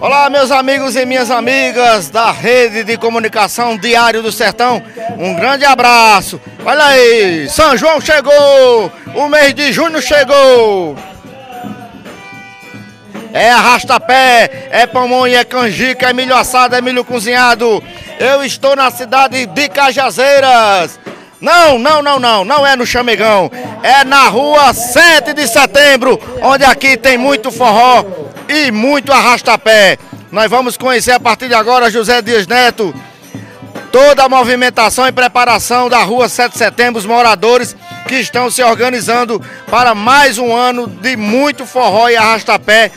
Olá, meus amigos e minhas amigas da rede de comunicação Diário do Sertão. Um grande abraço. Olha aí, São João chegou, o mês de junho chegou. É arrasta-pé, é pamonha, é canjica, é milho assado, é milho cozinhado. Eu estou na cidade de Cajazeiras. Não, não, não, não, não é no Chamegão. É na rua 7 de setembro, onde aqui tem muito forró e muito arrasta-pé. Nós vamos conhecer a partir de agora José Dias Neto, toda a movimentação e preparação da rua 7 de setembro, os moradores que estão se organizando para mais um ano de muito forró e arrasta-pé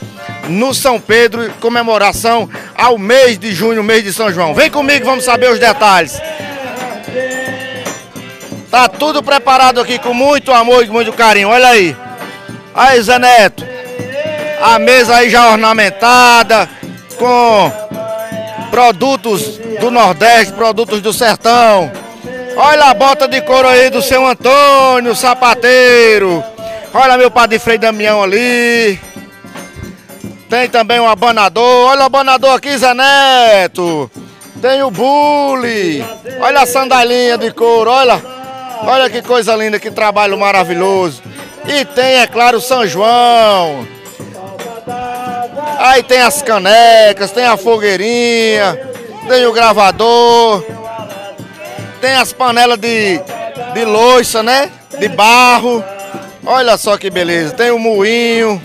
no São Pedro, comemoração ao mês de junho, mês de São João. Vem comigo, vamos saber os detalhes. Tá tudo preparado aqui com muito amor e muito carinho. Olha aí. Aí, Zé Neto. A mesa aí já ornamentada com produtos do Nordeste, produtos do Sertão. Olha a bota de couro aí do seu Antônio, sapateiro. Olha meu padre Frei Damião ali. Tem também um abanador. Olha o abanador aqui, Zé Neto. Tem o bule. Olha a sandalinha de couro, olha. Olha que coisa linda, que trabalho maravilhoso. E tem, é claro, São João. Aí tem as canecas, tem a fogueirinha, tem o gravador, tem as panelas de, de louça, né? De barro. Olha só que beleza. Tem o moinho.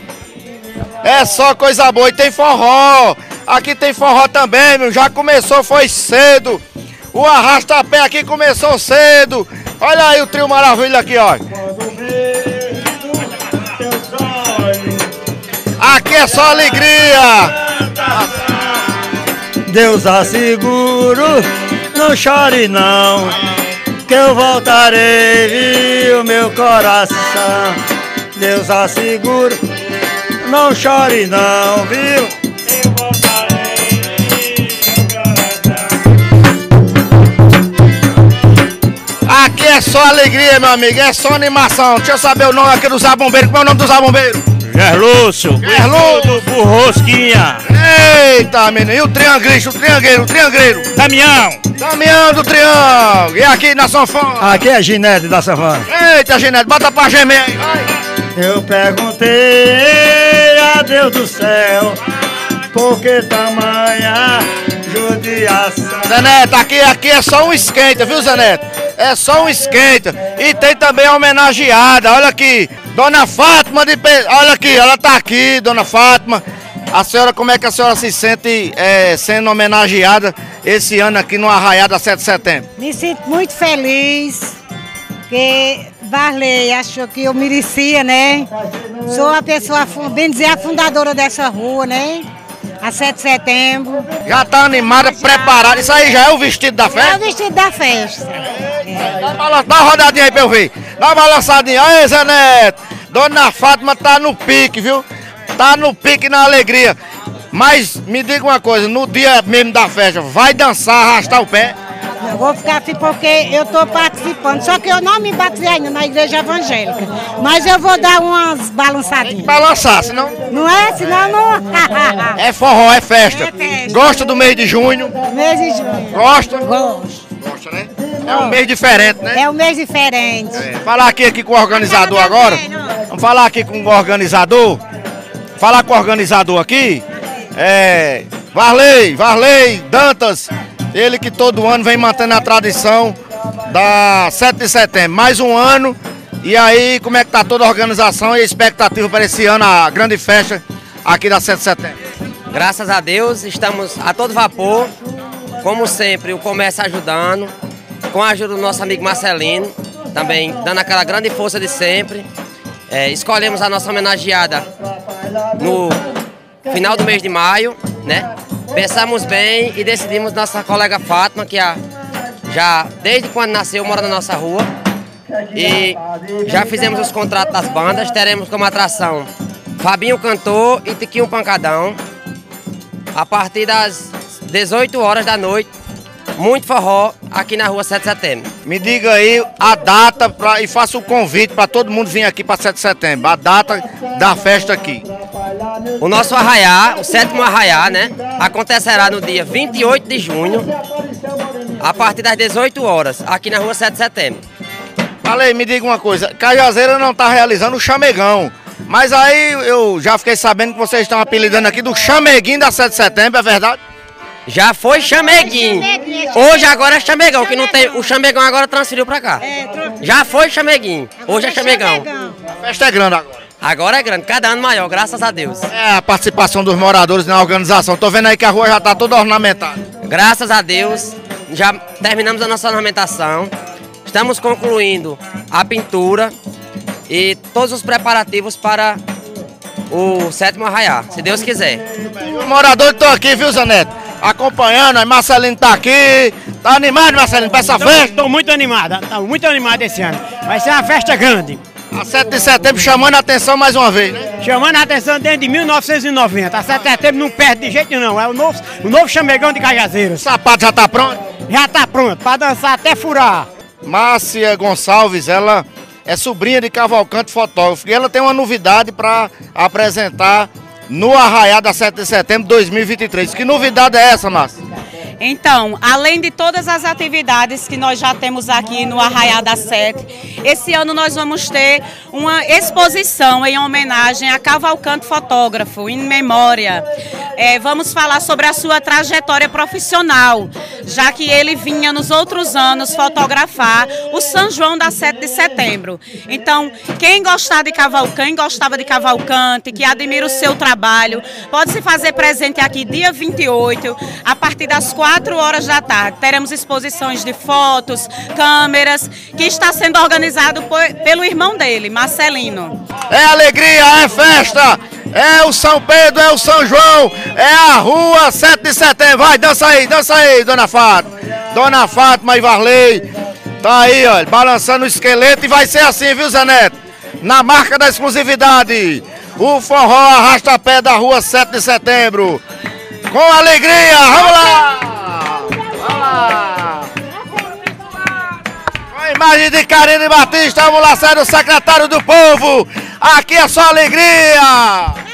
É só coisa boa. E tem forró. Aqui tem forró também, meu. Já começou, foi cedo. O arrasta-pé aqui começou cedo. Olha aí o trio maravilha aqui, ó. Aqui é só alegria. Deus asseguro, não chore não, que eu voltarei, viu meu coração. Deus asseguro, não chore não, viu? É só alegria, meu amigo, é só animação. Deixa eu saber o nome aqui do Zé Bombeiro. Qual é o nome do Zé Bombeiro? Gerlúcio. Gerlúcio. Do Rosquinha. Eita, menino. E o triangueiro, o triangueiro, o triangueiro. Damião. Damião do Triângulo. E aqui na sanfona? Aqui é Ginete da Savana. Eita, Ginete, bota pra gemer aí. Vai. Eu perguntei a Deus do céu, por que tamanha judiação? Zé Neto, aqui, aqui é só um esquenta, viu, Zé Neto? É só um esquenta. E tem também a homenageada, olha aqui. Dona Fátima de Pe... Olha aqui, ela tá aqui, Dona Fátima. A senhora, como é que a senhora se sente é, sendo homenageada esse ano aqui no Arraiada 7 de Setembro? Me sinto muito feliz, que Barley achou que eu merecia, né? Sou a pessoa, bem dizer, a fundadora dessa rua, né? A 7 de setembro. Já tá animada, preparada. Isso aí já é o vestido da É o festa? vestido da festa. Dá uma balan- Dá uma rodadinha aí pra eu ver. Dá uma balançadinha. Aí, Zé Neto. Dona Fátima tá no pique, viu? Tá no pique na alegria. Mas me diga uma coisa, no dia mesmo da festa, vai dançar, arrastar o pé? Eu vou ficar assim porque eu estou participando. Só que eu não me batizei ainda na igreja evangélica. Mas eu vou dar umas balançadinhas. Balançar, senão Não é? Senão não. é forró, é festa. É festa. Gosta do mês de junho? mês de junho. Gosta? Gosto. É um mês diferente, né? É um mês diferente. É, Falar aqui, aqui com o organizador agora. Vamos falar aqui com o organizador. Falar com o organizador aqui. É. Varley, Varley Dantas. Ele que todo ano vem mantendo a tradição da 7 de setembro. Mais um ano. E aí, como é que tá toda a organização e a expectativa para esse ano, a grande festa aqui da 7 de setembro? Graças a Deus, estamos a todo vapor. Como sempre, o comércio ajudando, com a ajuda do nosso amigo Marcelino, também dando aquela grande força de sempre. É, escolhemos a nossa homenageada no final do mês de maio, né? Pensamos bem e decidimos nossa colega Fátima, que a, já desde quando nasceu mora na nossa rua. E já fizemos os contratos das bandas, teremos como atração Fabinho Cantor e Tiquinho Pancadão. A partir das 18 horas da noite, muito forró aqui na rua 7 de setembro. Me diga aí a data pra, e faça o convite para todo mundo vir aqui para 7 de setembro. A data da festa aqui. O nosso arraiá, o sétimo arraiá, né? Acontecerá no dia 28 de junho, a partir das 18 horas, aqui na rua 7 de setembro. Falei, me diga uma coisa, Cajazeira não está realizando o chamegão. Mas aí eu já fiquei sabendo que vocês estão apelidando aqui do chameguinho da 7 de setembro, é verdade? Já foi chameguinho. Hoje agora é chamegão, que não tem. O chamegão agora transferiu pra cá. Já foi chameguinho. Hoje é chamegão. A festa é grande agora. Agora é grande, cada ano maior, graças a Deus. É a participação dos moradores na organização. Tô vendo aí que a rua já tá toda ornamentada. Graças a Deus, já terminamos a nossa ornamentação. Estamos concluindo a pintura e todos os preparativos para o sétimo arraiá, se Deus quiser. Os moradores estão aqui, viu, Zaneto? Acompanhando, aí Marcelino tá aqui. Tá animado, Marcelino, pra essa festa? Estou muito animada, estou muito animado esse ano. Vai ser uma festa grande. A 7 de setembro chamando a atenção mais uma vez, né? Chamando a atenção desde 1990. A 7 de setembro não perde de jeito nenhum. É o novo, o novo chamegão de O Cajazeiras. sapato já tá pronto? Já está pronto para dançar até furar. Márcia Gonçalves, ela é sobrinha de Cavalcante Fotógrafo e ela tem uma novidade para apresentar no Arraiá da 7 de setembro de 2023. Que novidade é essa, Márcia? Então, além de todas as atividades que nós já temos aqui no Arraiá da Sete, esse ano nós vamos ter uma exposição em homenagem a Cavalcante Fotógrafo, em memória. É, vamos falar sobre a sua trajetória profissional, já que ele vinha nos outros anos fotografar o São João da 7 de setembro. Então, quem gostar de Cavalcante, gostava de Cavalcante, que admira o seu trabalho, pode se fazer presente aqui dia 28, a partir das 4 horas da tarde. Teremos exposições de fotos, câmeras, que está sendo organizado por- pelo irmão dele, Marcelino. É alegria, é festa, é o São Pedro, é o São João, é a rua 7 de setembro. Vai, dança aí, dança aí, dona Fátima. Dona Fátima e Varley. Tá aí, ó, balançando o esqueleto e vai ser assim, viu, Zé Neto? Na marca da exclusividade. O forró arrasta-pé da rua 7 de setembro. Com alegria, vamos lá! Imagem de Karine Batista, vamos lá, sai do secretário do povo. Aqui é só alegria!